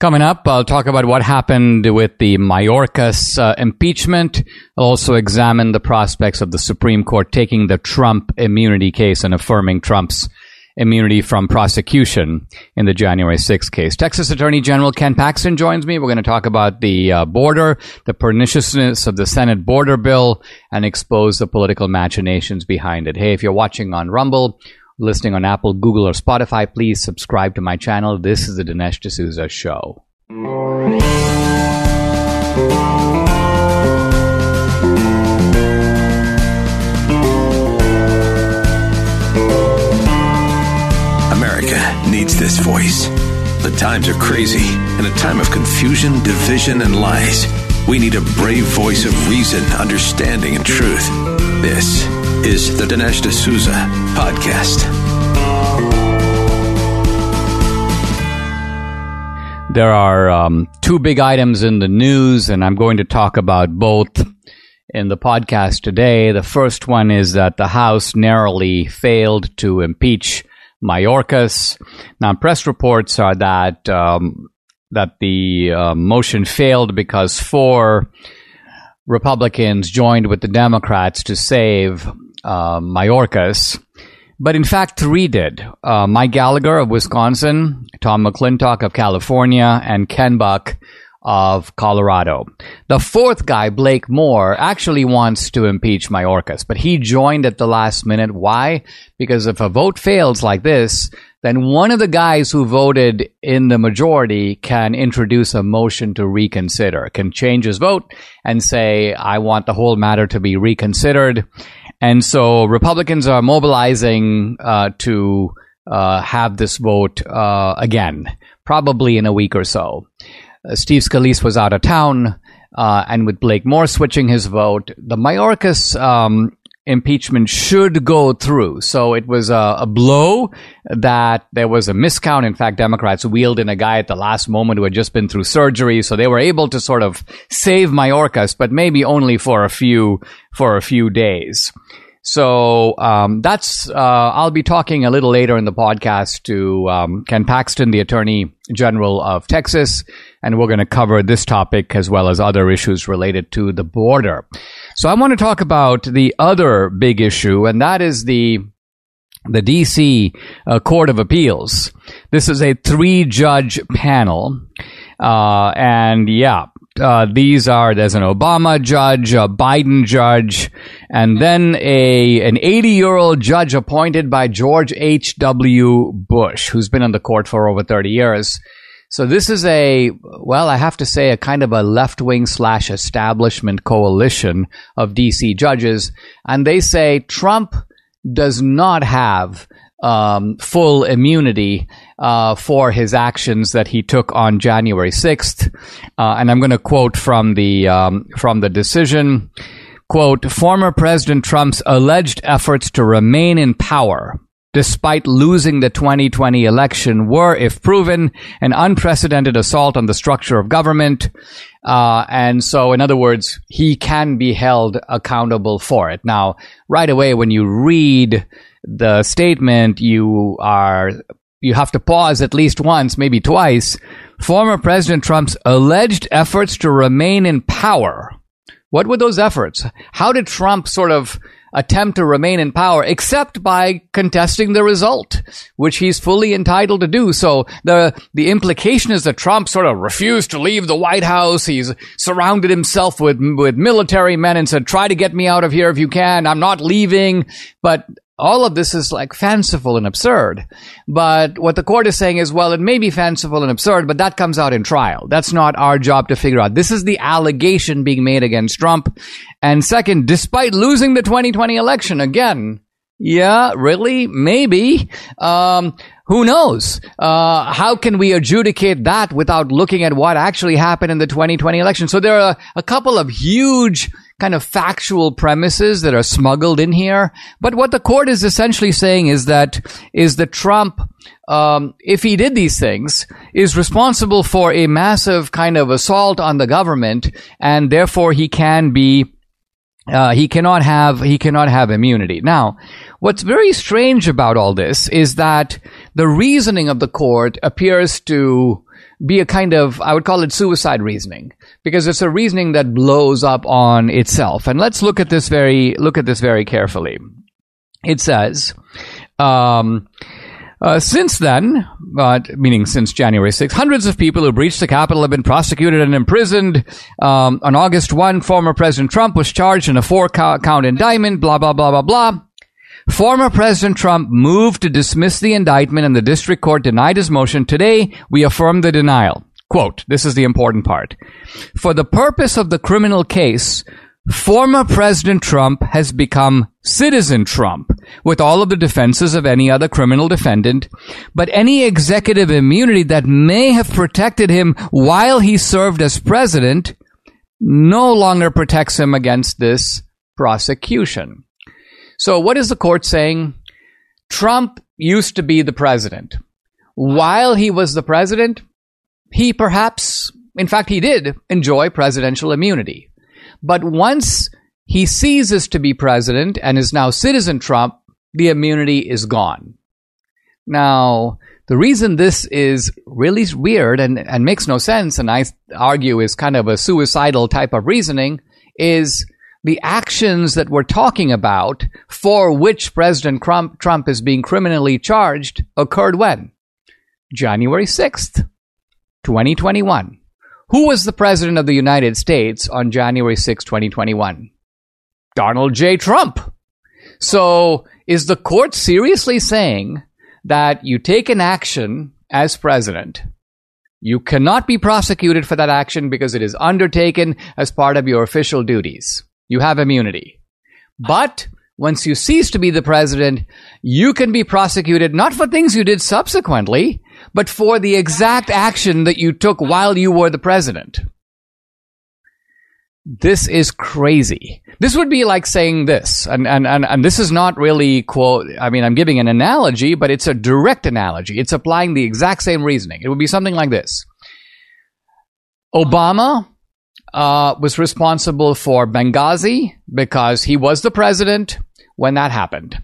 Coming up, I'll talk about what happened with the Mayorkas uh, impeachment. I'll also examine the prospects of the Supreme Court taking the Trump immunity case and affirming Trump's immunity from prosecution in the January 6th case. Texas Attorney General Ken Paxton joins me. We're going to talk about the uh, border, the perniciousness of the Senate border bill, and expose the political machinations behind it. Hey, if you're watching on Rumble, listening on Apple, Google, or Spotify, please subscribe to my channel. This is the Dinesh D'Souza Show. America needs this voice. The times are crazy. In a time of confusion, division, and lies, we need a brave voice of reason, understanding, and truth. This is the Dinesh D'Souza Podcast. There are um, two big items in the news, and I'm going to talk about both in the podcast today. The first one is that the House narrowly failed to impeach Mayorkas. Now, press reports are that um, that the uh, motion failed because four Republicans joined with the Democrats to save uh, Mayorkas. But in fact, three did. Uh, Mike Gallagher of Wisconsin, Tom McClintock of California, and Ken Buck of Colorado. The fourth guy, Blake Moore, actually wants to impeach Mayorkas, but he joined at the last minute. Why? Because if a vote fails like this, then one of the guys who voted in the majority can introduce a motion to reconsider, can change his vote and say, I want the whole matter to be reconsidered. And so Republicans are mobilizing uh, to uh, have this vote uh, again, probably in a week or so. Uh, Steve Scalise was out of town, uh, and with Blake Moore switching his vote, the Mayorkas um, impeachment should go through. So it was a, a, blow that there was a miscount. In fact, Democrats wheeled in a guy at the last moment who had just been through surgery. So they were able to sort of save Mayorkas, but maybe only for a few, for a few days. So um, that's uh, I'll be talking a little later in the podcast to um, Ken Paxton, the Attorney General of Texas, and we're going to cover this topic as well as other issues related to the border. So I want to talk about the other big issue, and that is the the DC uh, Court of Appeals. This is a three judge panel. Uh, and yeah, uh, these are there's an Obama judge, a Biden judge, and then a an 80 year old judge appointed by George H. W. Bush, who's been on the court for over 30 years. So this is a well, I have to say, a kind of a left wing slash establishment coalition of DC judges, and they say Trump does not have um, full immunity uh, for his actions that he took on January 6th. Uh, and I'm going to quote from the um, from the decision. Quote, former President Trump's alleged efforts to remain in power despite losing the 2020 election were, if proven, an unprecedented assault on the structure of government. Uh, and so, in other words, he can be held accountable for it. Now, right away, when you read the statement, you are you have to pause at least once, maybe twice. Former President Trump's alleged efforts to remain in power. What were those efforts? How did Trump sort of attempt to remain in power except by contesting the result, which he's fully entitled to do. So the the implication is that Trump sort of refused to leave the White House. He's surrounded himself with with military men and said, "Try to get me out of here if you can. I'm not leaving." But all of this is like fanciful and absurd. But what the court is saying is, well, it may be fanciful and absurd, but that comes out in trial. That's not our job to figure out. This is the allegation being made against Trump. And second, despite losing the 2020 election, again, Yeah, really? Maybe. Um, who knows? Uh, how can we adjudicate that without looking at what actually happened in the 2020 election? So there are a couple of huge kind of factual premises that are smuggled in here. But what the court is essentially saying is that is that Trump, um, if he did these things, is responsible for a massive kind of assault on the government, and therefore he can be. Uh, he cannot have he cannot have immunity. Now, what's very strange about all this is that the reasoning of the court appears to be a kind of, I would call it suicide reasoning, because it's a reasoning that blows up on itself. And let's look at this very, look at this very carefully. It says, um, uh, since then, uh, meaning since January 6th, hundreds of people who breached the Capitol have been prosecuted and imprisoned. Um, on August 1, former President Trump was charged in a four count indictment, blah, blah, blah, blah, blah. Former President Trump moved to dismiss the indictment and the district court denied his motion. Today, we affirm the denial. Quote, this is the important part. For the purpose of the criminal case, former President Trump has become citizen Trump with all of the defenses of any other criminal defendant, but any executive immunity that may have protected him while he served as president no longer protects him against this prosecution. So, what is the court saying? Trump used to be the president. While he was the president, he perhaps, in fact, he did enjoy presidential immunity. But once he ceases to be president and is now citizen Trump, the immunity is gone. Now, the reason this is really weird and, and makes no sense, and I argue is kind of a suicidal type of reasoning, is the actions that we're talking about for which President Trump, Trump is being criminally charged occurred when? January 6th, 2021. Who was the President of the United States on January 6, 2021? Donald J. Trump. So, is the court seriously saying that you take an action as president? You cannot be prosecuted for that action because it is undertaken as part of your official duties you have immunity. But once you cease to be the president, you can be prosecuted not for things you did subsequently, but for the exact action that you took while you were the president. This is crazy. This would be like saying this, and, and, and, and this is not really quote, I mean, I'm giving an analogy, but it's a direct analogy. It's applying the exact same reasoning. It would be something like this. Obama uh, was responsible for Benghazi because he was the president when that happened.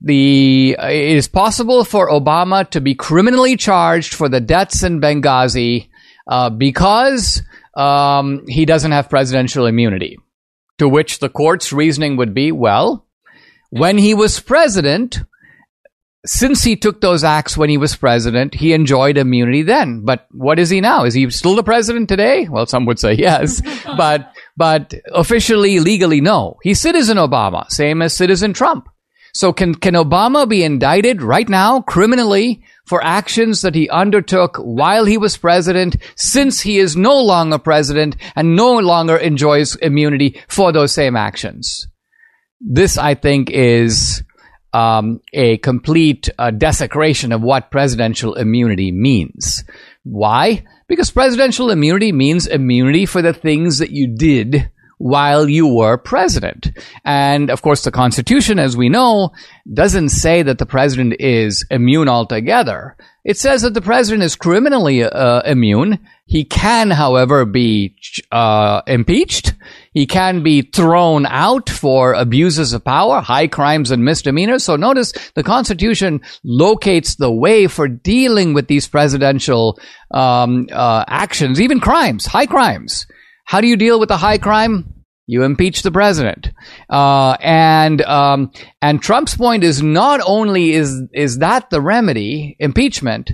The it is possible for Obama to be criminally charged for the deaths in Benghazi uh, because um, he doesn't have presidential immunity. To which the court's reasoning would be, well, when he was president, since he took those acts when he was president, he enjoyed immunity then. But what is he now? Is he still the president today? Well, some would say yes, but but officially, legally, no. He's citizen Obama, same as citizen Trump. So can can Obama be indicted right now criminally for actions that he undertook while he was president, since he is no longer president and no longer enjoys immunity for those same actions? This, I think, is um, a complete uh, desecration of what presidential immunity means. Why? Because presidential immunity means immunity for the things that you did while you were president. And of course, the Constitution, as we know, doesn't say that the president is immune altogether. It says that the president is criminally uh, immune. He can, however, be uh, impeached. He can be thrown out for abuses of power, high crimes and misdemeanors. So notice the Constitution locates the way for dealing with these presidential um, uh, actions, even crimes, high crimes. How do you deal with a high crime? You impeach the president, uh, and um, and Trump's point is not only is is that the remedy, impeachment,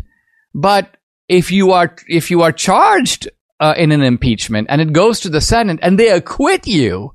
but if you are if you are charged uh, in an impeachment and it goes to the Senate and they acquit you,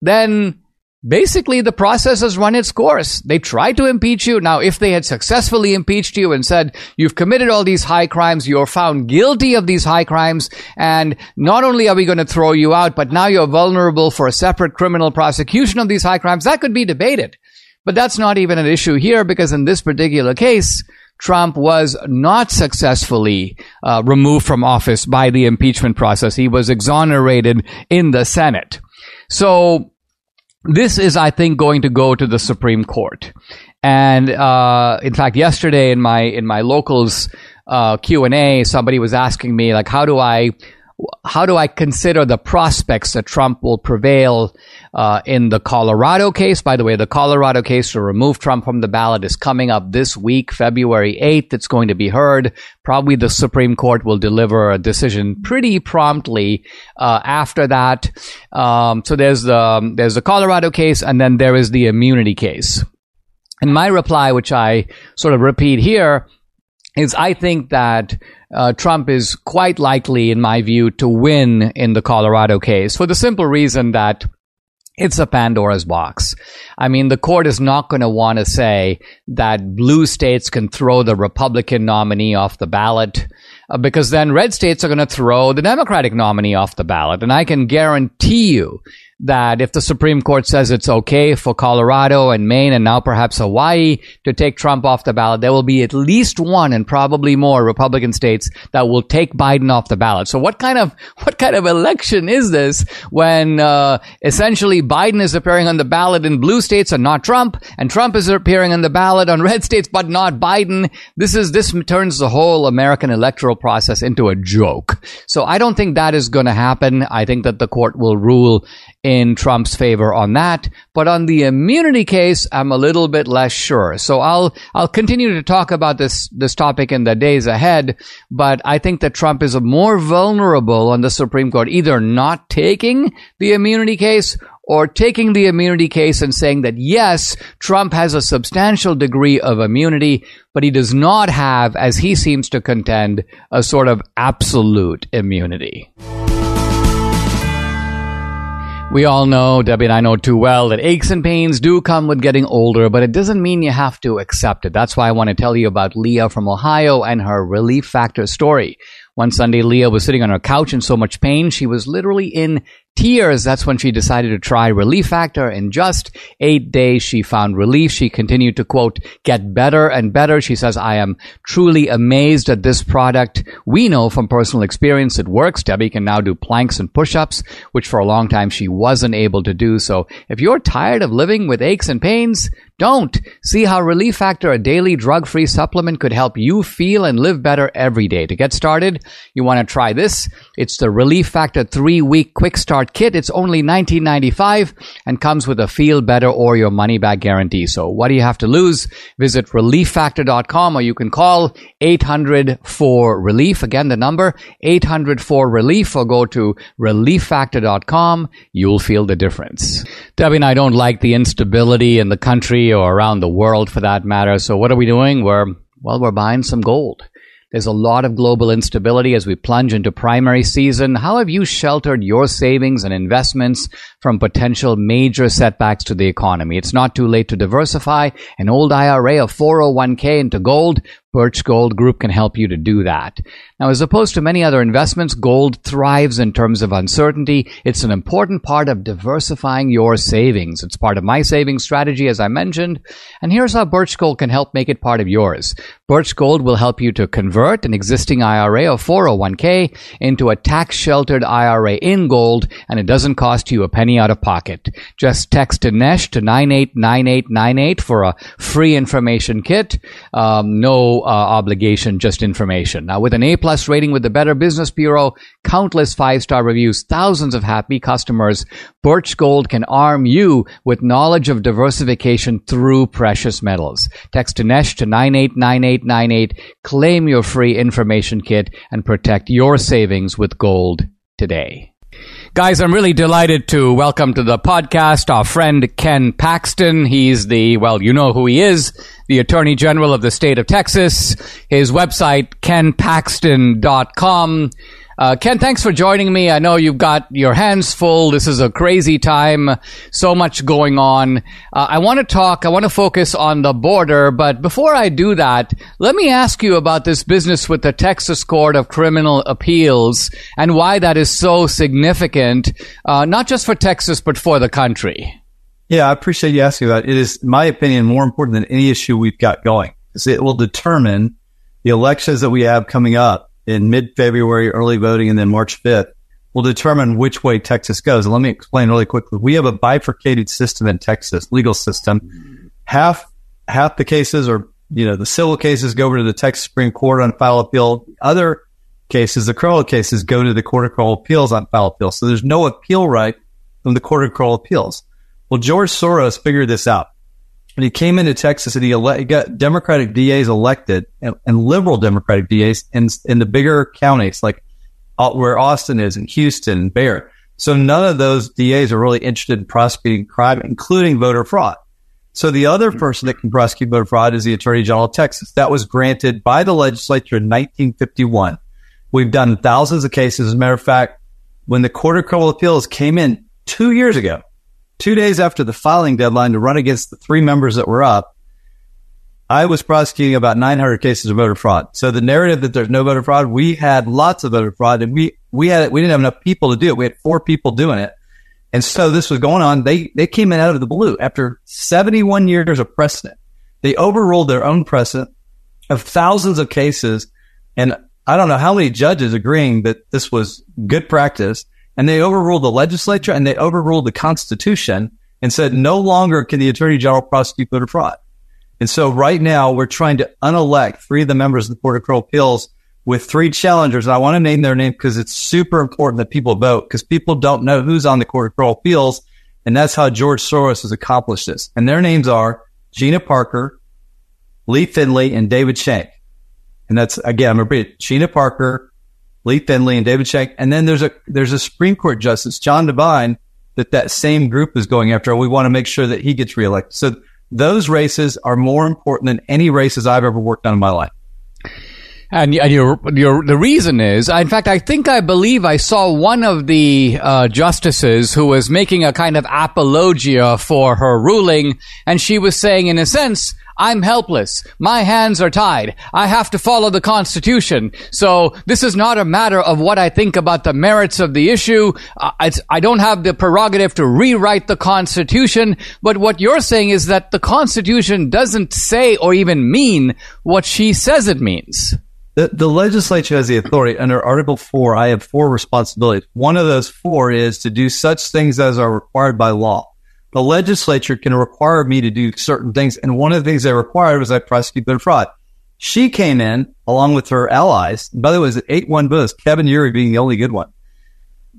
then basically the process has run its course. They tried to impeach you. Now, if they had successfully impeached you and said, you've committed all these high crimes, you're found guilty of these high crimes, and not only are we going to throw you out, but now you're vulnerable for a separate criminal prosecution of these high crimes, that could be debated. But that's not even an issue here because in this particular case, Trump was not successfully uh, removed from office by the impeachment process. He was exonerated in the Senate. So this is, I think, going to go to the Supreme Court. And uh, in fact, yesterday in my in my locals uh, Q and A, somebody was asking me like, how do I how do I consider the prospects that Trump will prevail uh, in the Colorado case? By the way, the Colorado case to remove Trump from the ballot is coming up this week, February 8th. It's going to be heard. Probably the Supreme Court will deliver a decision pretty promptly uh, after that. Um, so there's the there's the Colorado case, and then there is the immunity case. And my reply, which I sort of repeat here, is I think that uh, Trump is quite likely, in my view, to win in the Colorado case for the simple reason that it's a Pandora's box. I mean, the court is not going to want to say that blue states can throw the Republican nominee off the ballot uh, because then red states are going to throw the Democratic nominee off the ballot. And I can guarantee you that if the Supreme Court says it's okay for Colorado and Maine and now perhaps Hawaii to take Trump off the ballot, there will be at least one and probably more Republican states that will take Biden off the ballot. So what kind of what kind of election is this when uh, essentially Biden is appearing on the ballot in blue states and not Trump, and Trump is appearing on the ballot on red states but not Biden? This is this turns the whole American electoral process into a joke. So I don't think that is going to happen. I think that the court will rule in Trump's favor on that. But on the immunity case, I'm a little bit less sure. So I'll, I'll continue to talk about this, this topic in the days ahead. But I think that Trump is more vulnerable on the Supreme Court, either not taking the immunity case or taking the immunity case and saying that yes, Trump has a substantial degree of immunity, but he does not have, as he seems to contend, a sort of absolute immunity. We all know, Debbie and I know too well, that aches and pains do come with getting older, but it doesn't mean you have to accept it. That's why I want to tell you about Leah from Ohio and her Relief Factor story. One Sunday, Leah was sitting on her couch in so much pain, she was literally in tears, that's when she decided to try Relief Factor. In just eight days, she found relief. She continued to quote, get better and better. She says, I am truly amazed at this product. We know from personal experience it works. Debbie can now do planks and push-ups, which for a long time she wasn't able to do. So if you're tired of living with aches and pains, don't. See how Relief Factor, a daily drug free supplement, could help you feel and live better every day. To get started, you want to try this. It's the Relief Factor three week quick start kit. It's only $19.95 and comes with a feel better or your money back guarantee. So what do you have to lose? Visit relieffactor.com or you can call 800 for relief. Again, the number 800 for relief or go to relieffactor.com. You'll feel the difference. Debbie and I don't like the instability in the country or around the world for that matter. So what are we doing? We're, well, we're buying some gold. There's a lot of global instability as we plunge into primary season. How have you sheltered your savings and investments from potential major setbacks to the economy? It's not too late to diversify an old IRA, a 401k into gold. Birch Gold Group can help you to do that. Now, as opposed to many other investments, gold thrives in terms of uncertainty. It's an important part of diversifying your savings. It's part of my savings strategy, as I mentioned. And here's how Birch Gold can help make it part of yours. Birch Gold will help you to convert an existing IRA or 401k into a tax sheltered IRA in gold, and it doesn't cost you a penny out of pocket. Just text Dinesh to 989898 for a free information kit. Um, no uh, obligation, just information. Now, with an A plus rating with the Better Business Bureau, countless five star reviews, thousands of happy customers, Birch Gold can arm you with knowledge of diversification through precious metals. Text Dinesh to 989898, claim your free information kit, and protect your savings with gold today. Guys, I'm really delighted to welcome to the podcast our friend Ken Paxton. He's the, well, you know who he is, the Attorney General of the state of Texas. His website, kenpaxton.com. Uh, Ken, thanks for joining me. I know you've got your hands full. This is a crazy time. So much going on. Uh, I want to talk, I want to focus on the border, but before I do that, let me ask you about this business with the Texas Court of Criminal Appeals and why that is so significant, uh, not just for Texas, but for the country. Yeah, I appreciate you asking that. It is, my opinion, more important than any issue we've got going it will determine the elections that we have coming up in mid February, early voting, and then March 5th will determine which way Texas goes. Let me explain really quickly. We have a bifurcated system in Texas, legal system. Half, half the cases or, you know, the civil cases go over to the Texas Supreme Court on file appeal. Other cases, the criminal cases go to the Court of Criminal Appeals on file appeal. So there's no appeal right from the Court of Criminal Appeals. Well, George Soros figured this out. And he came into Texas and he, ele- he got Democratic DAs elected and, and liberal Democratic DAs in, in the bigger counties like uh, where Austin is and Houston and Bexar. So none of those DAs are really interested in prosecuting crime, including voter fraud. So the other person that can prosecute voter fraud is the Attorney General of Texas. That was granted by the legislature in 1951. We've done thousands of cases. As a matter of fact, when the Court of Criminal Appeals came in two years ago, two days after the filing deadline to run against the three members that were up, I was prosecuting about 900 cases of voter fraud. So the narrative that there's no voter fraud, we had lots of voter fraud and we, we had, we didn't have enough people to do it. We had four people doing it. And so this was going on. They, they came in out of the blue after 71 years of precedent. They overruled their own precedent of thousands of cases. And I don't know how many judges agreeing that this was good practice. And they overruled the legislature and they overruled the constitution and said no longer can the attorney general prosecute voter fraud. And so right now we're trying to unelect three of the members of the Court of Criminal Appeals with three challengers. And I want to name their name because it's super important that people vote because people don't know who's on the Court of Criminal Appeals. And that's how George Soros has accomplished this. And their names are Gina Parker, Lee Finley, and David Schenck. And that's again, I'm repeat it. Gina Parker, Lee Finley, and David Schenck. And then there's a, there's a Supreme Court justice, John Devine, that that same group is going after. We want to make sure that he gets reelected. So those races are more important than any races I've ever worked on in my life. And, and your, your, the reason is, in fact, I think I believe I saw one of the uh, justices who was making a kind of apologia for her ruling, and she was saying, in a sense, I'm helpless. My hands are tied. I have to follow the Constitution. So this is not a matter of what I think about the merits of the issue. Uh, I don't have the prerogative to rewrite the Constitution. But what you're saying is that the Constitution doesn't say or even mean what she says it means. The, the legislature has the authority under Article 4. I have four responsibilities. One of those four is to do such things as are required by law the legislature can require me to do certain things. And one of the things they required was I prosecute voter fraud. She came in along with her allies. By the way, it was eight one votes, Kevin Yeary being the only good one.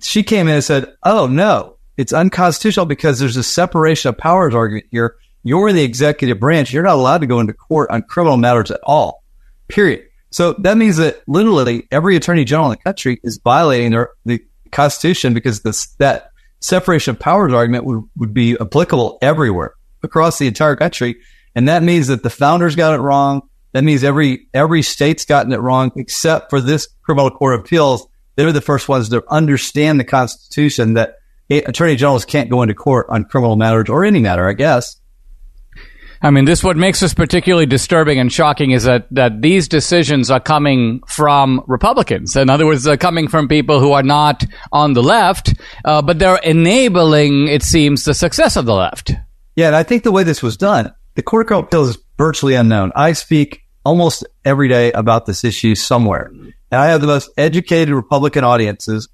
She came in and said, Oh no, it's unconstitutional because there's a separation of powers argument here. You're the executive branch. You're not allowed to go into court on criminal matters at all. Period. So that means that literally every attorney general in the country is violating their, the Constitution because this, that separation of powers argument would, would be applicable everywhere across the entire country. And that means that the founders got it wrong. That means every, every state's gotten it wrong except for this criminal court of appeals. They're the first ones to understand the constitution that attorney generals can't go into court on criminal matters or any matter, I guess. I mean, this what makes this particularly disturbing and shocking is that, that these decisions are coming from Republicans. In other words, they're coming from people who are not on the left, uh, but they're enabling, it seems, the success of the left. Yeah, and I think the way this was done, the Court of Appeals is virtually unknown. I speak almost every day about this issue somewhere, and I have the most educated Republican audiences.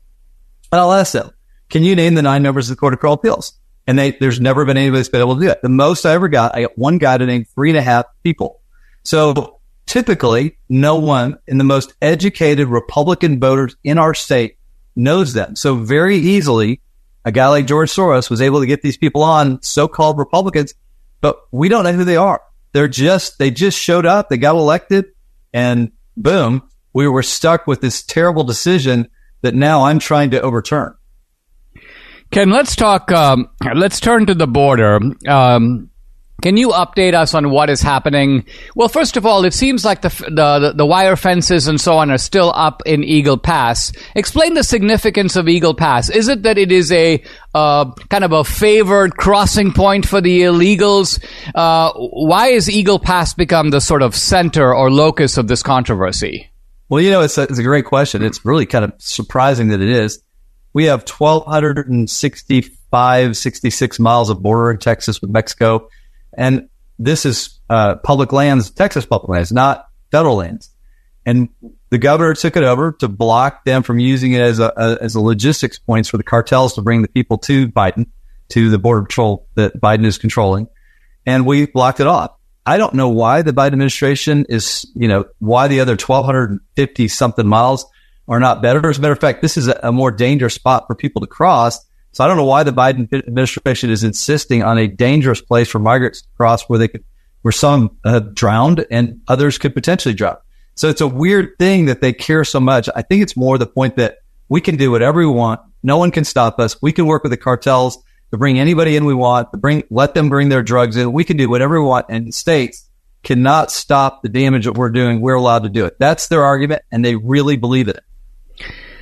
And I'll ask them, can you name the nine members of the Court of Appeals? And they, there's never been anybody that's been able to do it. The most I ever got, I got one guy to name three and a half people. So typically no one in the most educated Republican voters in our state knows them. So very easily, a guy like George Soros was able to get these people on so-called Republicans, but we don't know who they are. They're just, they just showed up. They got elected and boom, we were stuck with this terrible decision that now I'm trying to overturn. Ken, let's talk. Um, let's turn to the border. Um, can you update us on what is happening? Well, first of all, it seems like the, the, the wire fences and so on are still up in Eagle Pass. Explain the significance of Eagle Pass. Is it that it is a uh, kind of a favored crossing point for the illegals? Uh, why has Eagle Pass become the sort of center or locus of this controversy? Well, you know, it's a, it's a great question. It's really kind of surprising that it is We have 1,265, 66 miles of border in Texas with Mexico. And this is uh, public lands, Texas public lands, not federal lands. And the governor took it over to block them from using it as a, a, as a logistics points for the cartels to bring the people to Biden, to the border patrol that Biden is controlling. And we blocked it off. I don't know why the Biden administration is, you know, why the other 1250 something miles are not better. As a matter of fact, this is a, a more dangerous spot for people to cross. So I don't know why the Biden administration is insisting on a dangerous place for migrants to cross where they could, where some uh, drowned and others could potentially drown. So it's a weird thing that they care so much. I think it's more the point that we can do whatever we want. No one can stop us. We can work with the cartels to bring anybody in we want, to bring, let them bring their drugs in. We can do whatever we want. And states cannot stop the damage that we're doing. We're allowed to do it. That's their argument. And they really believe it.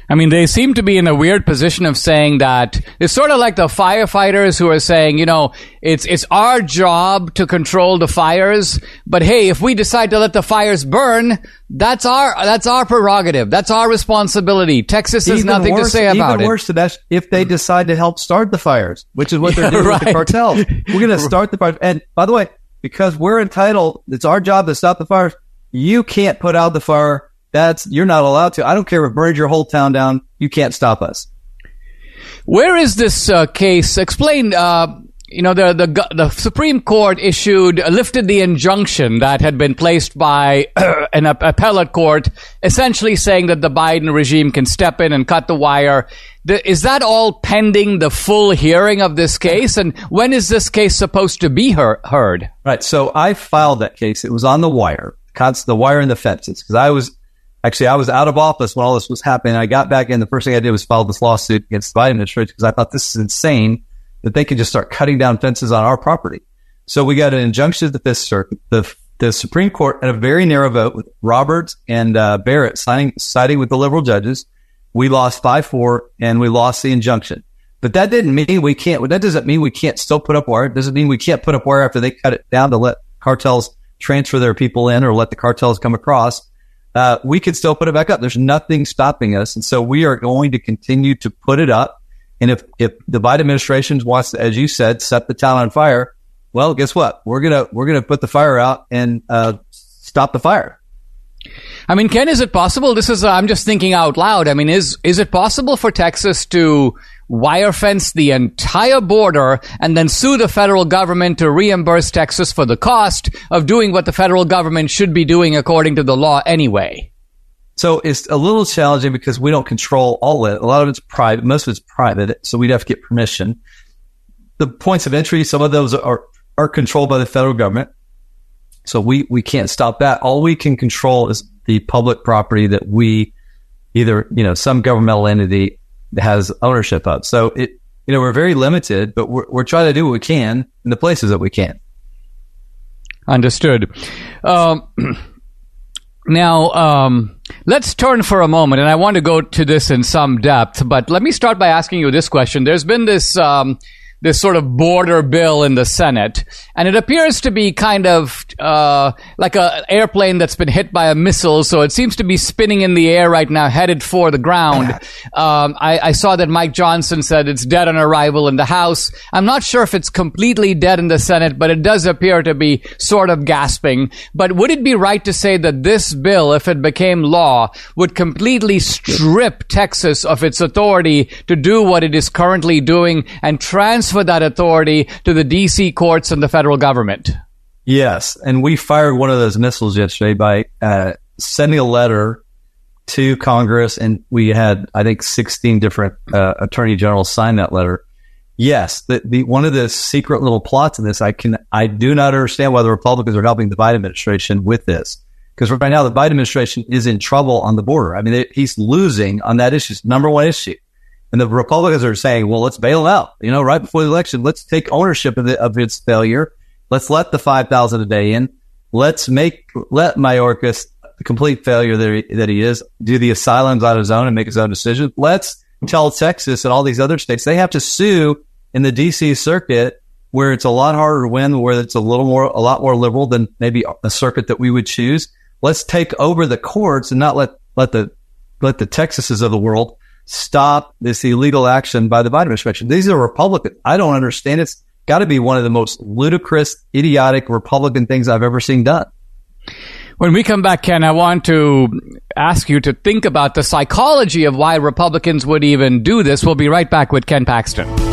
I mean, they seem to be in a weird position of saying that it's sort of like the firefighters who are saying, you know, it's it's our job to control the fires, but hey, if we decide to let the fires burn, that's our that's our prerogative. That's our responsibility. Texas has even nothing worse, to say about even it. Even worse, if they decide to help start the fires, which is what they're doing right. with the cartels. We're going to start the fires. And by the way, because we're entitled, it's our job to stop the fires. You can't put out the fire that's you're not allowed to. I don't care if it burns your whole town down. You can't stop us. Where is this uh, case? Explain. Uh, you know, the, the the Supreme Court issued lifted the injunction that had been placed by an appellate court, essentially saying that the Biden regime can step in and cut the wire. The, is that all pending the full hearing of this case? And when is this case supposed to be heard? Right. So I filed that case. It was on the wire, the wire and the fences, because I was Actually, I was out of office when all this was happening. I got back in. The first thing I did was file this lawsuit against the Biden administration because I thought this is insane that they can just start cutting down fences on our property. So we got an injunction to the Fifth Circuit. The, the Supreme Court, in a very narrow vote with Roberts and uh, Barrett signing, siding with the liberal judges, we lost 5-4 and we lost the injunction. But that didn't mean we can't, that doesn't mean we can't still put up wire. It doesn't mean we can't put up wire after they cut it down to let cartels transfer their people in or let the cartels come across uh, we could still put it back up. There's nothing stopping us. And so we are going to continue to put it up. And if, if the Biden administration wants to, as you said, set the town on fire, well, guess what? We're going to, we're going to put the fire out and, uh, stop the fire. I mean, Ken, is it possible? This is, uh, I'm just thinking out loud. I mean, is, is it possible for Texas to wire fence the entire border and then sue the federal government to reimburse Texas for the cost of doing what the federal government should be doing according to the law anyway? So it's a little challenging because we don't control all of it. A lot of it's private. Most of it's private. So we'd have to get permission. The points of entry, some of those are, are controlled by the federal government. So we, we can't stop that. All we can control is the public property that we either, you know, some governmental entity has ownership of. So it, you know, we're very limited, but we're, we're trying to do what we can in the places that we can. Understood. Um, now, um, let's turn for a moment, and I want to go to this in some depth, but let me start by asking you this question. There's been this um, this sort of border bill in the Senate, and it appears to be kind of uh, like an airplane that's been hit by a missile. So it seems to be spinning in the air right now, headed for the ground. Um, I, I, saw that Mike Johnson said it's dead on arrival in the House. I'm not sure if it's completely dead in the Senate, but it does appear to be sort of gasping. But would it be right to say that this bill, if it became law, would completely strip Texas of its authority to do what it is currently doing and transfer transfer that authority to the DC courts and the federal government. Yes, and we fired one of those missiles yesterday by uh, sending a letter to Congress, and we had I think 16 different uh, attorney generals sign that letter. Yes, the, the one of the secret little plots in this, I can I do not understand why the Republicans are helping the Biden administration with this because right now the Biden administration is in trouble on the border. I mean, they, he's losing on that issue, number one issue. And the Republicans are saying, well, let's bail out. You know, right before the election, let's take ownership of, the, of its failure. Let's let the 5,000 a day in. Let's make, let Mayorkas, the complete failure that he, that he is, do the asylums on his own and make his own decision. Let's tell Texas and all these other states they have to sue in the DC circuit where it's a lot harder to win, where it's a little more, a lot more liberal than maybe a circuit that we would choose. Let's take over the courts and not let, let the, let the Texases of the world stop this illegal action by the Biden administration. These are Republicans. I don't understand. It's got to be one of the most ludicrous, idiotic Republican things I've ever seen done. When we come back, Ken, I want to ask you to think about the psychology of why Republicans would even do this. We'll be right back with Ken Paxton.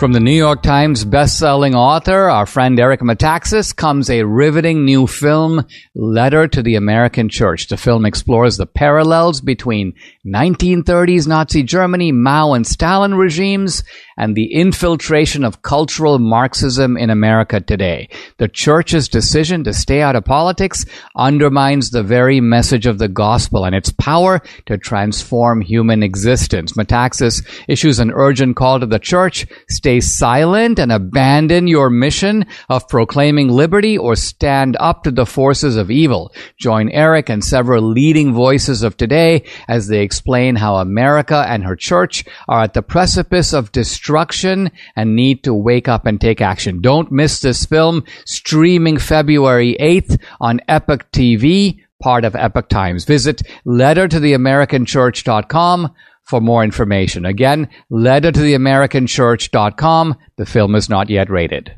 From the New York Times best-selling author, our friend Eric Metaxas, comes a riveting new film, Letter to the American Church. The film explores the parallels between 1930s Nazi Germany, Mao and Stalin regimes, and the infiltration of cultural Marxism in America today. The church's decision to stay out of politics undermines the very message of the gospel and its power to transform human existence. Metaxas issues an urgent call to the church, stay silent and abandon your mission of proclaiming liberty or stand up to the forces of evil. Join Eric and several leading voices of today as they explain how America and her church are at the precipice of destruction and need to wake up and take action. Don't miss this film streaming February 8th on Epic TV, part of Epic Times. Visit lettertotheamericanchurch.com for more information. Again, lettertotheamericanchurch.com. The film is not yet rated.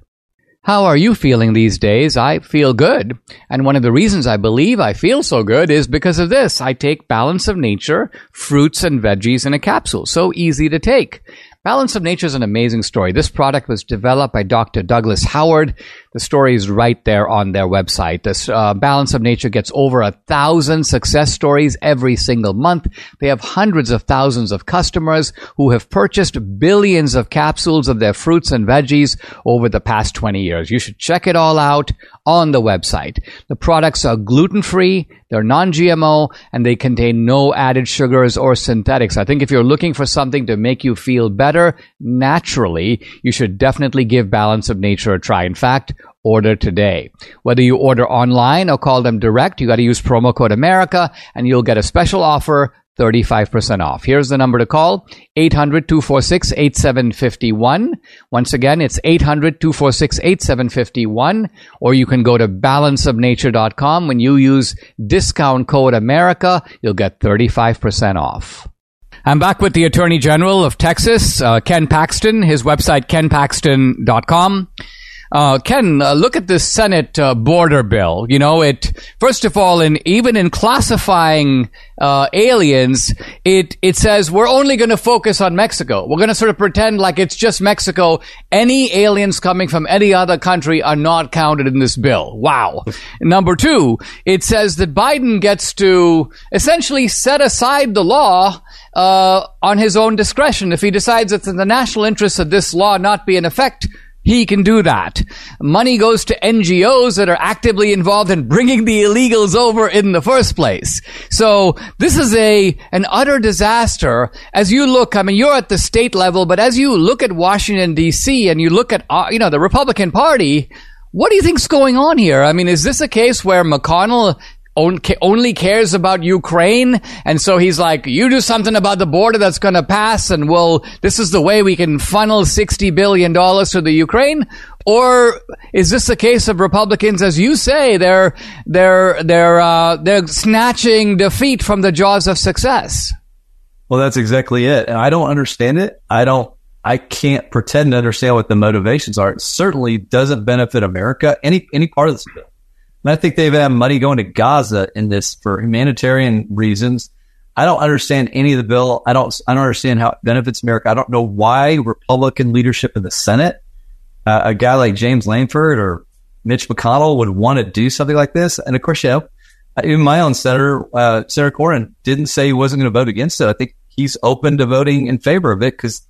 How are you feeling these days? I feel good. And one of the reasons I believe I feel so good is because of this. I take Balance of Nature, fruits and veggies in a capsule. So easy to take. Balance of Nature is an amazing story. This product was developed by Dr. Douglas Howard. The story is right there on their website. This uh, Balance of Nature gets over a thousand success stories every single month. They have hundreds of thousands of customers who have purchased billions of capsules of their fruits and veggies over the past 20 years. You should check it all out on the website. The products are gluten free, they're non GMO, and they contain no added sugars or synthetics. I think if you're looking for something to make you feel better naturally, you should definitely give Balance of Nature a try. In fact, order today. Whether you order online or call them direct, you got to use promo code America and you'll get a special offer 35% off. Here's the number to call 800 246 8751. Once again, it's 800 246 8751. Or you can go to balanceofnature.com. When you use discount code America, you'll get 35% off. I'm back with the Attorney General of Texas, uh, Ken Paxton, his website, kenpaxton.com. Uh, Ken, uh, look at this Senate uh, border bill. You know, it first of all, in even in classifying uh, aliens, it it says we're only going to focus on Mexico. We're going to sort of pretend like it's just Mexico. Any aliens coming from any other country are not counted in this bill. Wow. Number two, it says that Biden gets to essentially set aside the law uh, on his own discretion if he decides it's in the national interest of this law not be in effect he can do that. Money goes to NGOs that are actively involved in bringing the illegals over in the first place. So this is a, an utter disaster. As you look, I mean, you're at the state level, but as you look at Washington DC and you look at, uh, you know, the Republican Party, what do you think's going on here? I mean, is this a case where McConnell only cares about Ukraine. And so he's like, you do something about the border that's going to pass and we'll, this is the way we can funnel $60 billion to the Ukraine. Or is this a case of Republicans, as you say, they're, they're, they're, uh, they're snatching defeat from the jaws of success? Well, that's exactly it. And I don't understand it. I don't, I can't pretend to understand what the motivations are. It certainly doesn't benefit America, any, any part of this bill. And I think they've had money going to Gaza in this for humanitarian reasons. I don't understand any of the bill. I don't. I don't understand how it benefits America. I don't know why Republican leadership in the Senate, uh, a guy like James Lankford or Mitch McConnell, would want to do something like this. And of course, you know, even my own senator, uh, Senator Cornyn, didn't say he wasn't going to vote against it. I think he's open to voting in favor of it because,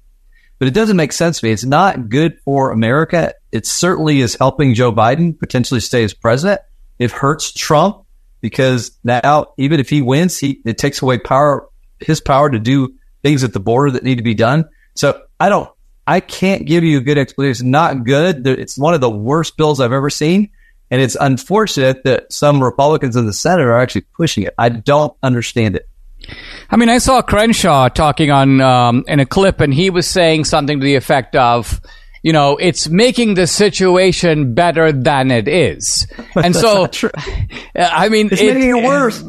but it doesn't make sense to me. It's not good for America. It certainly is helping Joe Biden potentially stay as president. It hurts Trump because now even if he wins, he it takes away power his power to do things at the border that need to be done. So I don't I can't give you a good explanation. It's not good. It's one of the worst bills I've ever seen. And it's unfortunate that some Republicans in the Senate are actually pushing it. I don't understand it. I mean, I saw Crenshaw talking on um, in a clip, and he was saying something to the effect of, you know, it's making the situation better than it is. And so, I mean, it's it, making it worse.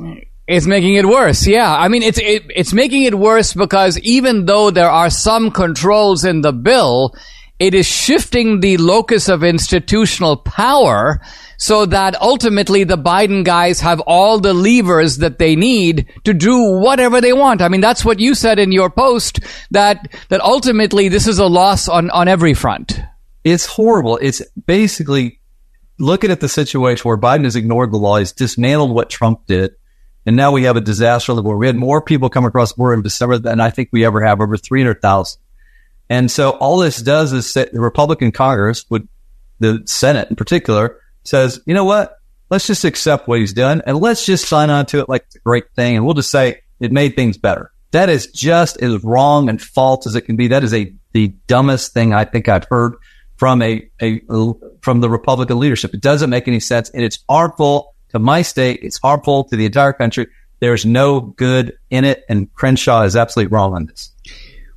It's making it worse. Yeah. I mean, it's, it, it's making it worse because even though there are some controls in the bill, it is shifting the locus of institutional power so that ultimately the Biden guys have all the levers that they need to do whatever they want. I mean, that's what you said in your post that, that ultimately this is a loss on, on every front. It's horrible. It's basically looking at the situation where Biden has ignored the law. He's dismantled what Trump did. And now we have a disaster border. We had more people come across the border in December than I think we ever have, over 300,000. And so all this does is say the Republican Congress would, the Senate in particular, says, you know what? Let's just accept what he's done and let's just sign on to it like it's a great thing. And we'll just say it made things better. That is just as wrong and false as it can be. That is a, the dumbest thing I think I've heard from a, a, from the Republican leadership. It doesn't make any sense and it's harmful to my state. It's harmful to the entire country. There's no good in it. And Crenshaw is absolutely wrong on this.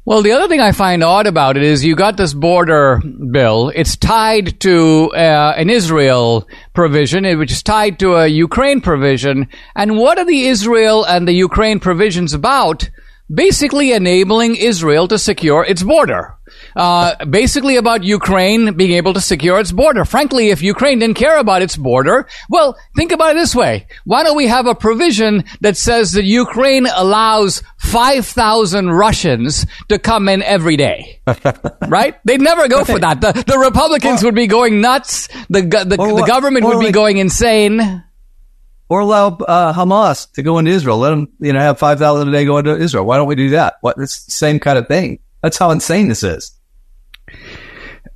Well, the other thing I find odd about it is you got this border bill. It's tied to uh, an Israel provision, which is tied to a Ukraine provision. And what are the Israel and the Ukraine provisions about? Basically enabling Israel to secure its border uh, basically about Ukraine being able to secure its border. Frankly, if Ukraine didn't care about its border, well, think about it this way. Why don't we have a provision that says that Ukraine allows 5,000 Russians to come in every day? right? They'd never go for that. The, the Republicans would be going nuts. The, the, the government would be going insane or allow uh, Hamas to go into Israel. Let them, you know, have five thousand a day go into Israel. Why don't we do that? What? It's the same kind of thing. That's how insane this is.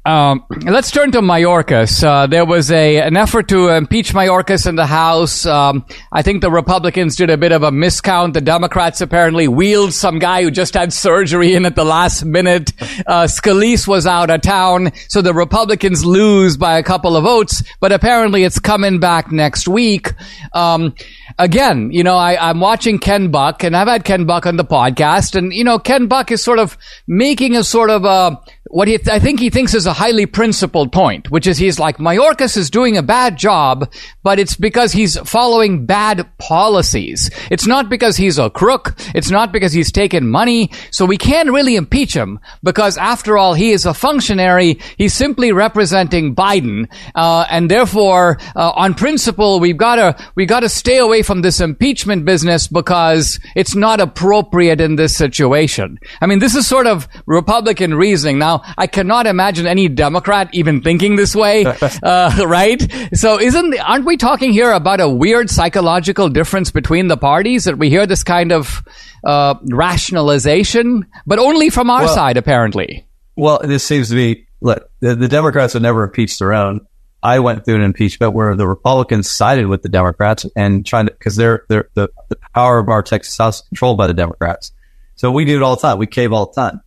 Um, let's turn to Mayorkas. Uh, there was a an effort to impeach Mayorkas in the House. Um, I think the Republicans did a bit of a miscount. The Democrats apparently wheeled some guy who just had surgery in at the last minute. Uh, Scalise was out of town, so the Republicans lose by a couple of votes. But apparently, it's coming back next week. Um, again, you know, I, I'm watching Ken Buck, and I've had Ken Buck on the podcast, and you know, Ken Buck is sort of making a sort of a what he, I think he thinks is a highly principled point, which is he's like, Mayorkas is doing a bad job, but it's because he's following bad policies. It's not because he's a crook. It's not because he's taken money. So we can't really impeach him because after all, he is a functionary. He's simply representing Biden. Uh, and therefore, uh, on principle, we've gotta, we gotta stay away from this impeachment business because it's not appropriate in this situation. I mean, this is sort of Republican reasoning. Now, I cannot imagine any Democrat even thinking this way, uh, right? So isn't, aren't we talking here about a weird psychological difference between the parties that we hear this kind of, uh, rationalization, but only from our well, side, apparently? Well, this seems to be, look, the, the Democrats have never impeached their own. I went through an impeachment where the Republicans sided with the Democrats and trying to, cause they're, they're, the, the power of our Texas House is controlled by the Democrats. So we do it all the time. We cave all the time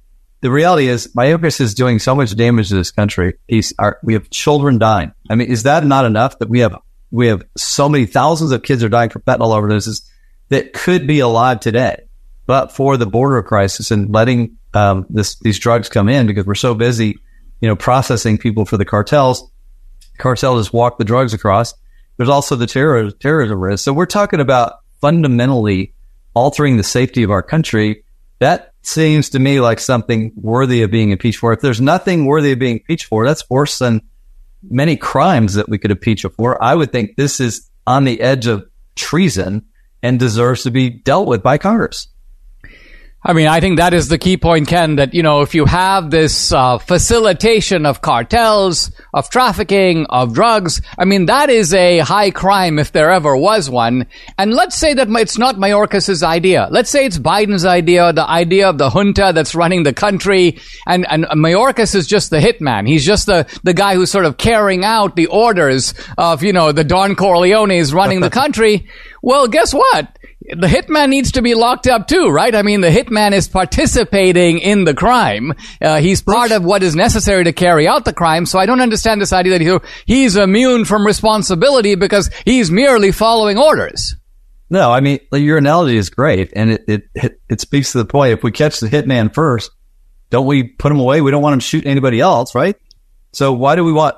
the reality is Mayorkas is doing so much damage to this country. He's, our, we have children dying. I mean, is that not enough that we have, we have so many thousands of kids are dying from fentanyl overdoses that could be alive today, but for the border crisis and letting, um, this, these drugs come in because we're so busy, you know, processing people for the cartels. Cartel just walk the drugs across. There's also the terror, terrorism risk. So we're talking about fundamentally altering the safety of our country. That seems to me like something worthy of being impeached for. If there's nothing worthy of being impeached for, that's worse than many crimes that we could impeach for. I would think this is on the edge of treason and deserves to be dealt with by Congress. I mean, I think that is the key point, Ken, that, you know, if you have this uh, facilitation of cartels, of trafficking, of drugs, I mean, that is a high crime if there ever was one. And let's say that it's not Mayorkas' idea. Let's say it's Biden's idea, the idea of the junta that's running the country, and, and Mayorkas is just the hitman. He's just the, the guy who's sort of carrying out the orders of, you know, the Don Corleones running the country. Well, guess what? The hitman needs to be locked up too, right? I mean, the hitman is participating in the crime. Uh, he's part of what is necessary to carry out the crime. So I don't understand this idea that he's immune from responsibility because he's merely following orders. No, I mean, your analogy is great. And it, it, it, it speaks to the point. If we catch the hitman first, don't we put him away? We don't want him shooting anybody else, right? So why do we want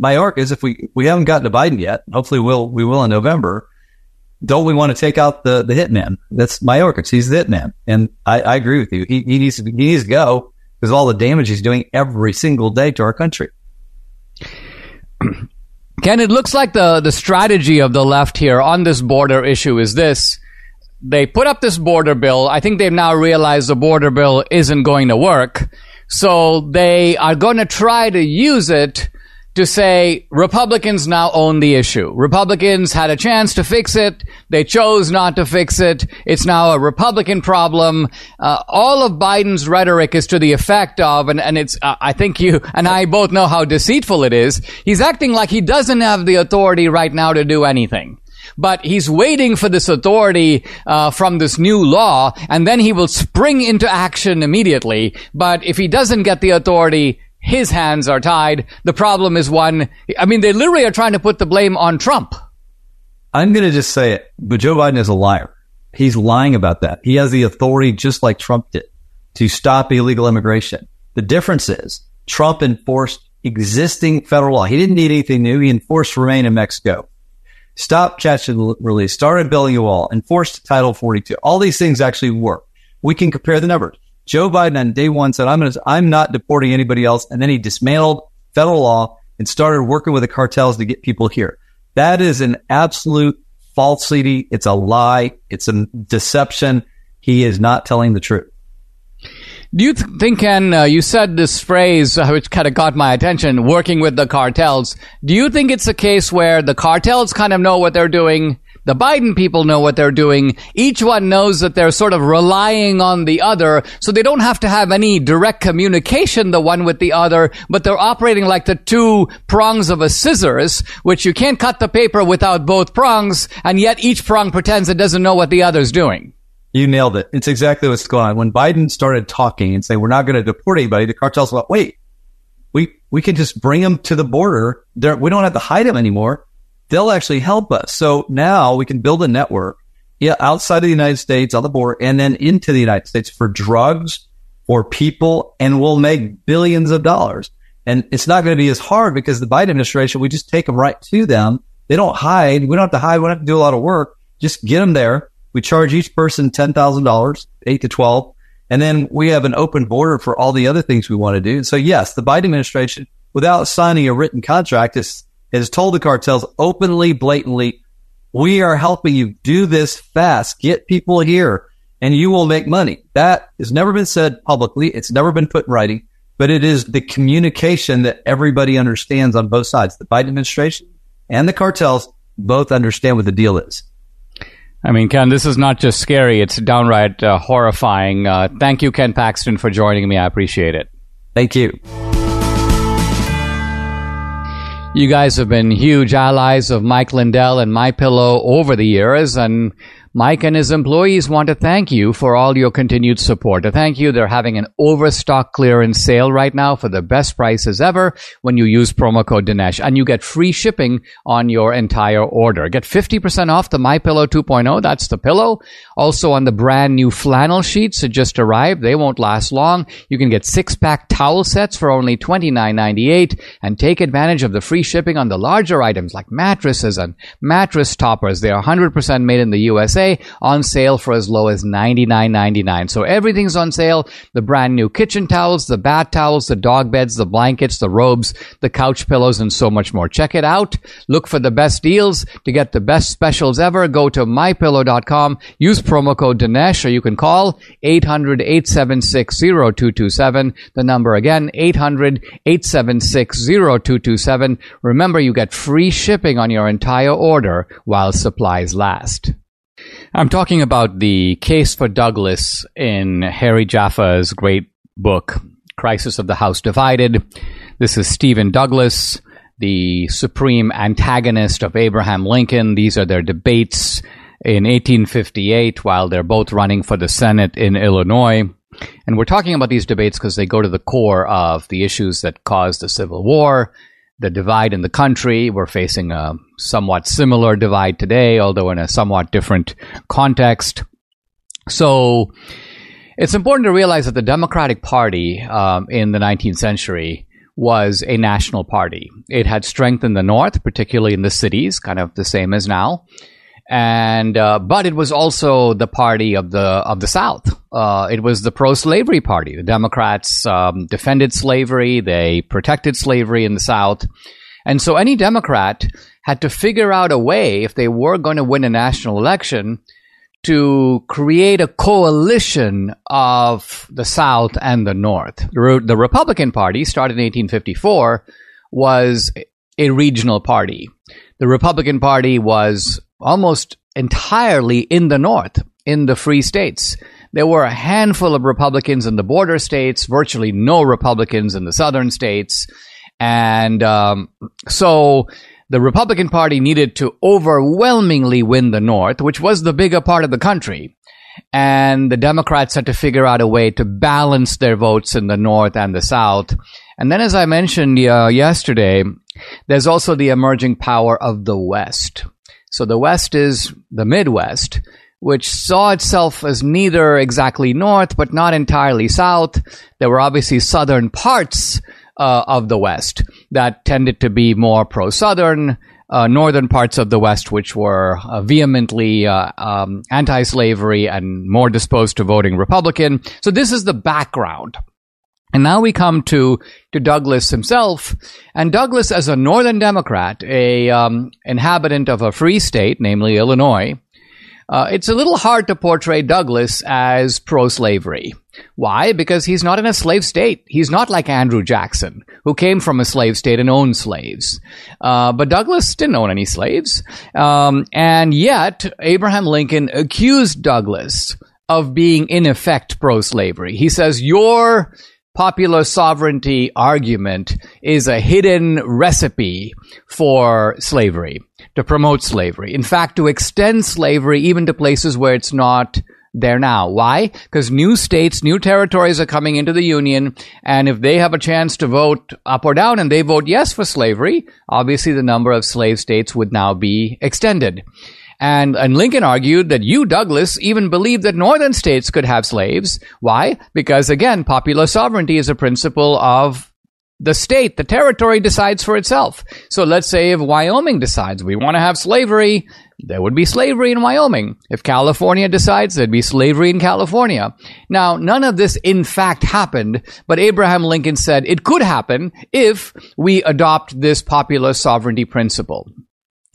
Mayorkas if we, we haven't gotten to Biden yet? Hopefully we'll, we will in November don't we want to take out the, the hitman? That's Mayorkas. He's the hitman. And I, I agree with you. He, he needs to, he needs to go because all the damage he's doing every single day to our country. Ken, it looks like the, the strategy of the left here on this border issue is this. They put up this border bill. I think they've now realized the border bill isn't going to work. So they are going to try to use it to say Republicans now own the issue. Republicans had a chance to fix it. They chose not to fix it. It's now a Republican problem. Uh, all of Biden's rhetoric is to the effect of, and, and it's, uh, I think you and I both know how deceitful it is. He's acting like he doesn't have the authority right now to do anything but he's waiting for this authority uh, from this new law, and then he will spring into action immediately. But if he doesn't get the authority, his hands are tied. The problem is one. I mean, they literally are trying to put the blame on Trump. I'm going to just say it, but Joe Biden is a liar. He's lying about that. He has the authority, just like Trump did, to stop illegal immigration. The difference is Trump enforced existing federal law. He didn't need anything new. He enforced remain in Mexico. Stop catch and release, started building a wall, enforced Title 42. All these things actually work. We can compare the numbers. Joe Biden on day one said, I'm going to, I'm not deporting anybody else. And then he dismantled federal law and started working with the cartels to get people here. That is an absolute falsity. It's a lie. It's a deception. He is not telling the truth. Do you th- think, Ken, uh, you said this phrase uh, which kind of got my attention, working with the cartels. Do you think it's a case where the cartels kind of know what they're doing the Biden people know what they're doing. Each one knows that they're sort of relying on the other, so they don't have to have any direct communication the one with the other, but they're operating like the two prongs of a scissors, which you can't cut the paper without both prongs, and yet each prong pretends it doesn't know what the other's doing. You nailed it. It's exactly what's going on. When Biden started talking and saying, we're not going to deport anybody, the cartels went, wait, we, we can just bring them to the border. There, we don't have to hide them anymore they'll actually help us. So now we can build a network yeah, outside of the United States on the border and then into the United States for drugs or people and we'll make billions of dollars. And it's not going to be as hard because the Biden administration, we just take them right to them. They don't hide. We don't have to hide. We don't have to do a lot of work. Just get them there. We charge each person $10,000, eight to 12. And then we have an open border for all the other things we want to do. So yes, the Biden administration, without signing a written contract, is has told the cartels openly, blatantly, we are helping you do this fast. Get people here and you will make money. That has never been said publicly. It's never been put in writing, but it is the communication that everybody understands on both sides. The Biden administration and the cartels both understand what the deal is. I mean, Ken, this is not just scary, it's downright uh, horrifying. Uh, thank you, Ken Paxton, for joining me. I appreciate it. Thank you. You guys have been huge allies of Mike Lindell and My Pillow over the years, and Mike and his employees want to thank you for all your continued support. To thank you, they're having an overstock clearance sale right now for the best prices ever when you use promo code Dinesh, and you get free shipping on your entire order. Get 50% off the My Pillow 2.0. That's the pillow. Also on the brand new flannel sheets that just arrived. They won't last long. You can get six pack towel sets for only $29.98 and take advantage of the free shipping on the larger items like mattresses and mattress toppers. They are 100% made in the USA on sale for as low as $99.99. So everything's on sale. The brand new kitchen towels, the bath towels, the dog beds, the blankets, the robes, the couch pillows, and so much more. Check it out. Look for the best deals to get the best specials ever. Go to mypillow.com. Use promo code Dinesh or you can call 800-876-0227. The number again, 800-876-0227. Remember, you get free shipping on your entire order while supplies last. I'm talking about the case for Douglas in Harry Jaffa's great book, Crisis of the House Divided. This is Stephen Douglas, the supreme antagonist of Abraham Lincoln. These are their debates in 1858 while they're both running for the Senate in Illinois. And we're talking about these debates because they go to the core of the issues that caused the Civil War the divide in the country. We're facing a somewhat similar divide today, although in a somewhat different context. So it's important to realize that the Democratic Party um, in the 19th century was a national party. It had strength in the north, particularly in the cities, kind of the same as now. and uh, but it was also the party of the of the South. Uh, it was the pro-slavery party. The Democrats um, defended slavery. They protected slavery in the South, and so any Democrat had to figure out a way if they were going to win a national election to create a coalition of the South and the North. The Republican Party, started in 1854, was a regional party. The Republican Party was almost entirely in the North, in the free states. There were a handful of Republicans in the border states, virtually no Republicans in the southern states. And um, so the Republican Party needed to overwhelmingly win the North, which was the bigger part of the country. And the Democrats had to figure out a way to balance their votes in the North and the South. And then, as I mentioned uh, yesterday, there's also the emerging power of the West. So the West is the Midwest, which saw itself as neither exactly North, but not entirely South. There were obviously Southern parts uh, of the West that tended to be more pro Southern, uh, northern parts of the West, which were uh, vehemently uh, um, anti slavery and more disposed to voting Republican. So, this is the background. And now we come to, to Douglas himself. And Douglas, as a Northern Democrat, a um, inhabitant of a free state, namely Illinois, uh, it's a little hard to portray Douglas as pro slavery. Why? Because he's not in a slave state. He's not like Andrew Jackson, who came from a slave state and owned slaves. Uh, but Douglas didn't own any slaves. Um, and yet, Abraham Lincoln accused Douglas of being, in effect, pro slavery. He says, Your popular sovereignty argument is a hidden recipe for slavery, to promote slavery. In fact, to extend slavery even to places where it's not there now. Why? Because new states, new territories are coming into the Union, and if they have a chance to vote up or down and they vote yes for slavery, obviously the number of slave states would now be extended. And, and Lincoln argued that you, Douglas, even believed that northern states could have slaves. Why? Because again, popular sovereignty is a principle of the state, the territory decides for itself. So let's say if Wyoming decides we want to have slavery, there would be slavery in Wyoming. If California decides there'd be slavery in California. Now, none of this in fact happened, but Abraham Lincoln said it could happen if we adopt this popular sovereignty principle.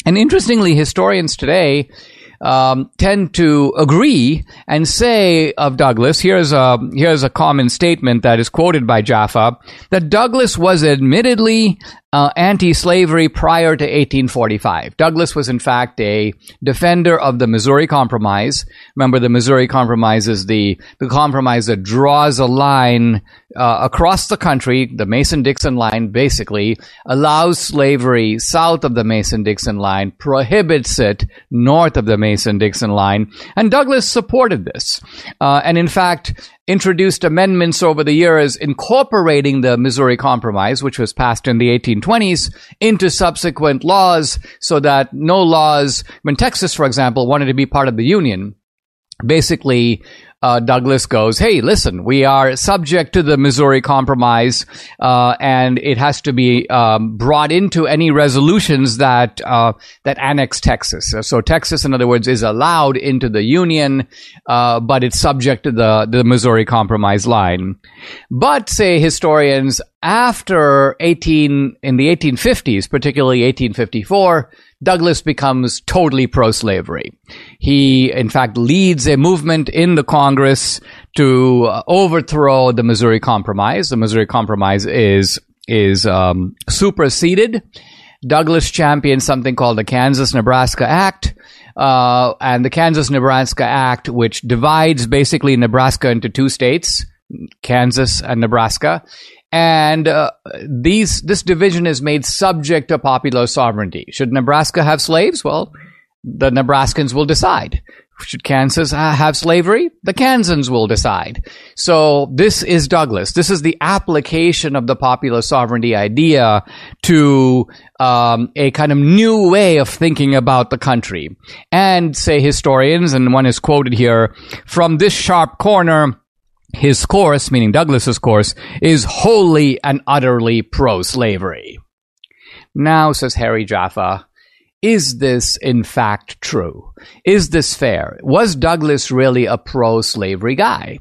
And interestingly, historians today um, tend to agree and say of Douglas, here's a, here's a common statement that is quoted by Jaffa, that Douglas was admittedly uh, anti-slavery prior to 1845. Douglas was in fact a defender of the Missouri Compromise. Remember, the Missouri Compromise is the the compromise that draws a line uh, across the country. The Mason-Dixon line basically allows slavery south of the Mason-Dixon line, prohibits it north of the Mason-Dixon line, and Douglas supported this. Uh, and in fact, introduced amendments over the years incorporating the Missouri Compromise, which was passed in the 1820s, into subsequent laws so that no laws, when Texas, for example, wanted to be part of the Union, basically uh, Douglas goes, "Hey, listen, we are subject to the Missouri Compromise, uh, and it has to be um, brought into any resolutions that uh, that annex Texas. So Texas, in other words, is allowed into the Union, uh, but it's subject to the the Missouri Compromise line. But say historians after 18 in the 1850s, particularly 1854." Douglas becomes totally pro slavery. He, in fact, leads a movement in the Congress to uh, overthrow the Missouri Compromise. The Missouri Compromise is, is um, superseded. Douglas champions something called the Kansas Nebraska Act. Uh, and the Kansas Nebraska Act, which divides basically Nebraska into two states, Kansas and Nebraska and uh, these this division is made subject to popular sovereignty. Should Nebraska have slaves? Well, the Nebraskans will decide. Should Kansas have slavery? The Kansans will decide. So this is Douglas. This is the application of the popular sovereignty idea to um, a kind of new way of thinking about the country. And say historians, and one is quoted here, from this sharp corner, his course, meaning Douglas's course, is wholly and utterly pro slavery. Now, says Harry Jaffa, is this in fact true? Is this fair? Was Douglas really a pro slavery guy?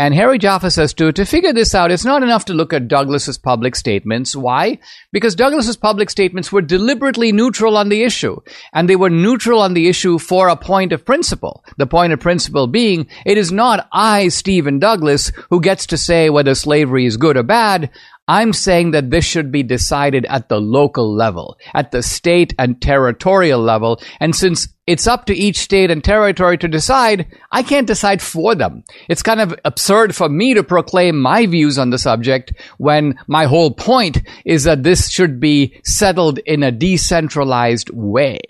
And Harry Jaffa says too, to figure this out, it's not enough to look at Douglas's public statements. Why? Because Douglas's public statements were deliberately neutral on the issue. And they were neutral on the issue for a point of principle. The point of principle being, it is not I, Stephen Douglas, who gets to say whether slavery is good or bad. I'm saying that this should be decided at the local level, at the state and territorial level. And since it's up to each state and territory to decide. I can't decide for them. It's kind of absurd for me to proclaim my views on the subject when my whole point is that this should be settled in a decentralized way.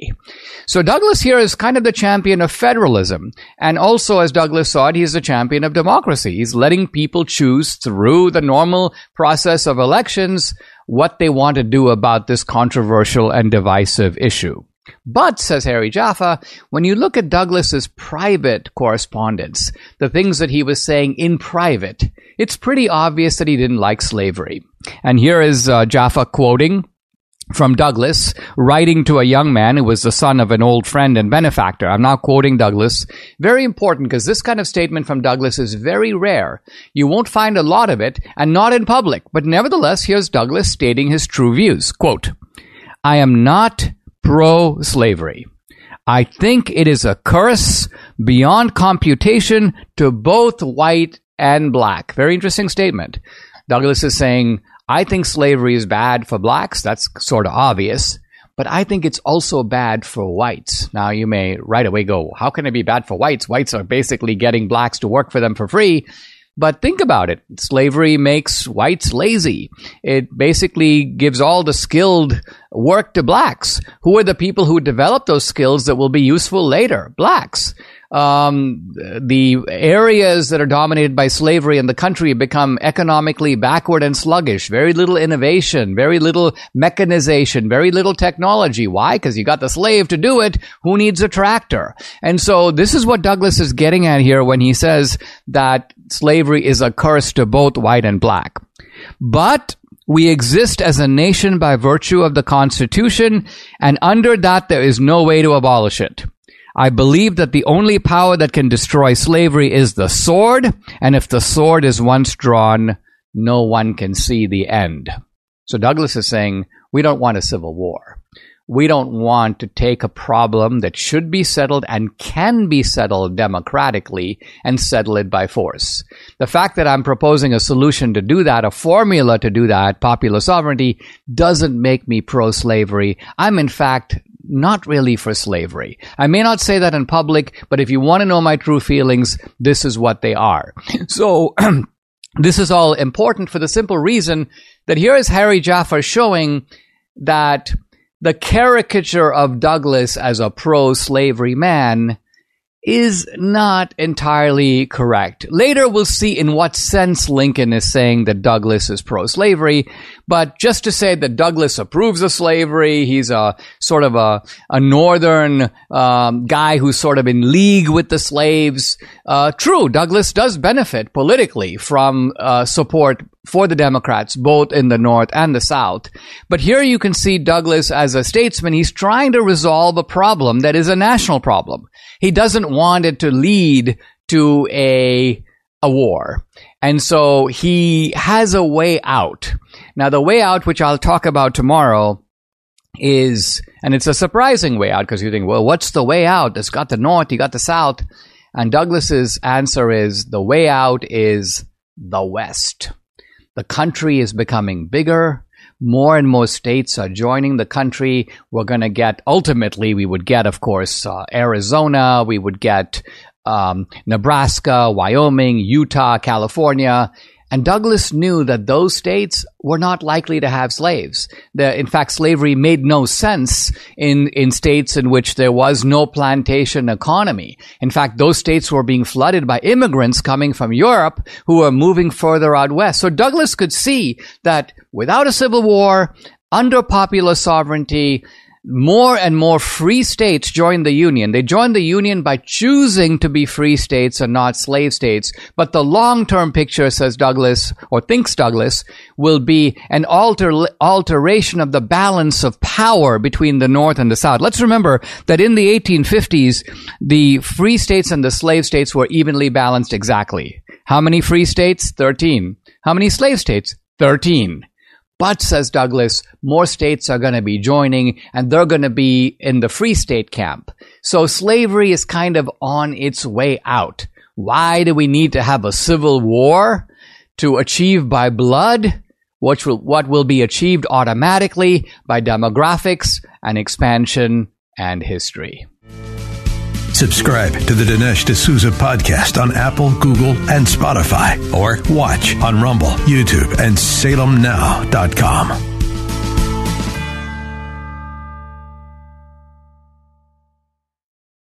So Douglas here is kind of the champion of federalism. And also, as Douglas saw it, he's the champion of democracy. He's letting people choose through the normal process of elections what they want to do about this controversial and divisive issue. But, says Harry Jaffa, when you look at Douglas's private correspondence, the things that he was saying in private, it's pretty obvious that he didn't like slavery. And here is uh, Jaffa quoting from Douglas, writing to a young man who was the son of an old friend and benefactor. I'm now quoting Douglas. Very important because this kind of statement from Douglas is very rare. You won't find a lot of it and not in public. But nevertheless, here's Douglas stating his true views. Quote, I am not pro slavery. I think it is a curse beyond computation to both white and black. Very interesting statement. Douglas is saying, I think slavery is bad for blacks. That's sort of obvious. But I think it's also bad for whites. Now, you may right away go, How can it be bad for whites? Whites are basically getting blacks to work for them for free. But think about it. Slavery makes whites lazy. It basically gives all the skilled work to blacks. Who are the people who develop those skills that will be useful later? Blacks. Um, the areas that are dominated by slavery in the country become economically backward and sluggish. Very little innovation, very little mechanization, very little technology. Why? Because you got the slave to do it. Who needs a tractor? And so this is what Douglas is getting at here when he says that slavery is a curse to both white and black. But we exist as a nation by virtue of the Constitution, and under that there is no way to abolish it. I believe that the only power that can destroy slavery is the sword, and if the sword is once drawn, no one can see the end. So Douglas is saying, we don't want a civil war we don't want to take a problem that should be settled and can be settled democratically and settle it by force. The fact that I'm proposing a solution to do that, a formula to do that, popular sovereignty, doesn't make me pro slavery. I'm in fact not really for slavery. I may not say that in public, but if you want to know my true feelings, this is what they are. So, this is all important for the simple reason that here is Harry Jaffa showing that the caricature of Douglas as a pro slavery man is not entirely correct. Later, we'll see in what sense Lincoln is saying that Douglas is pro slavery, but just to say that Douglas approves of slavery, he's a sort of a, a northern um, guy who's sort of in league with the slaves. Uh, true, Douglas does benefit politically from uh, support for the Democrats, both in the North and the South. But here you can see Douglas as a statesman. He's trying to resolve a problem that is a national problem. He doesn't want it to lead to a, a war. And so he has a way out. Now, the way out, which I'll talk about tomorrow, is, and it's a surprising way out because you think, well, what's the way out? It's got the North, you got the South. And Douglas's answer is the way out is the West. The country is becoming bigger. More and more states are joining the country. We're going to get, ultimately, we would get, of course, uh, Arizona. We would get um, Nebraska, Wyoming, Utah, California. And Douglas knew that those states were not likely to have slaves. The, in fact, slavery made no sense in, in states in which there was no plantation economy. In fact, those states were being flooded by immigrants coming from Europe who were moving further out west. So Douglas could see that without a civil war, under popular sovereignty, more and more free states joined the Union. They joined the Union by choosing to be free states and not slave states. But the long term picture, says Douglas, or thinks Douglas, will be an alter, alteration of the balance of power between the North and the South. Let's remember that in the 1850s, the free states and the slave states were evenly balanced exactly. How many free states? 13. How many slave states? 13. But, says Douglas, more states are going to be joining and they're going to be in the free state camp. So slavery is kind of on its way out. Why do we need to have a civil war to achieve by blood? Which will, what will be achieved automatically by demographics and expansion and history. Subscribe to the Dinesh D'Souza podcast on Apple, Google, and Spotify, or watch on Rumble, YouTube, and SalemNow.com.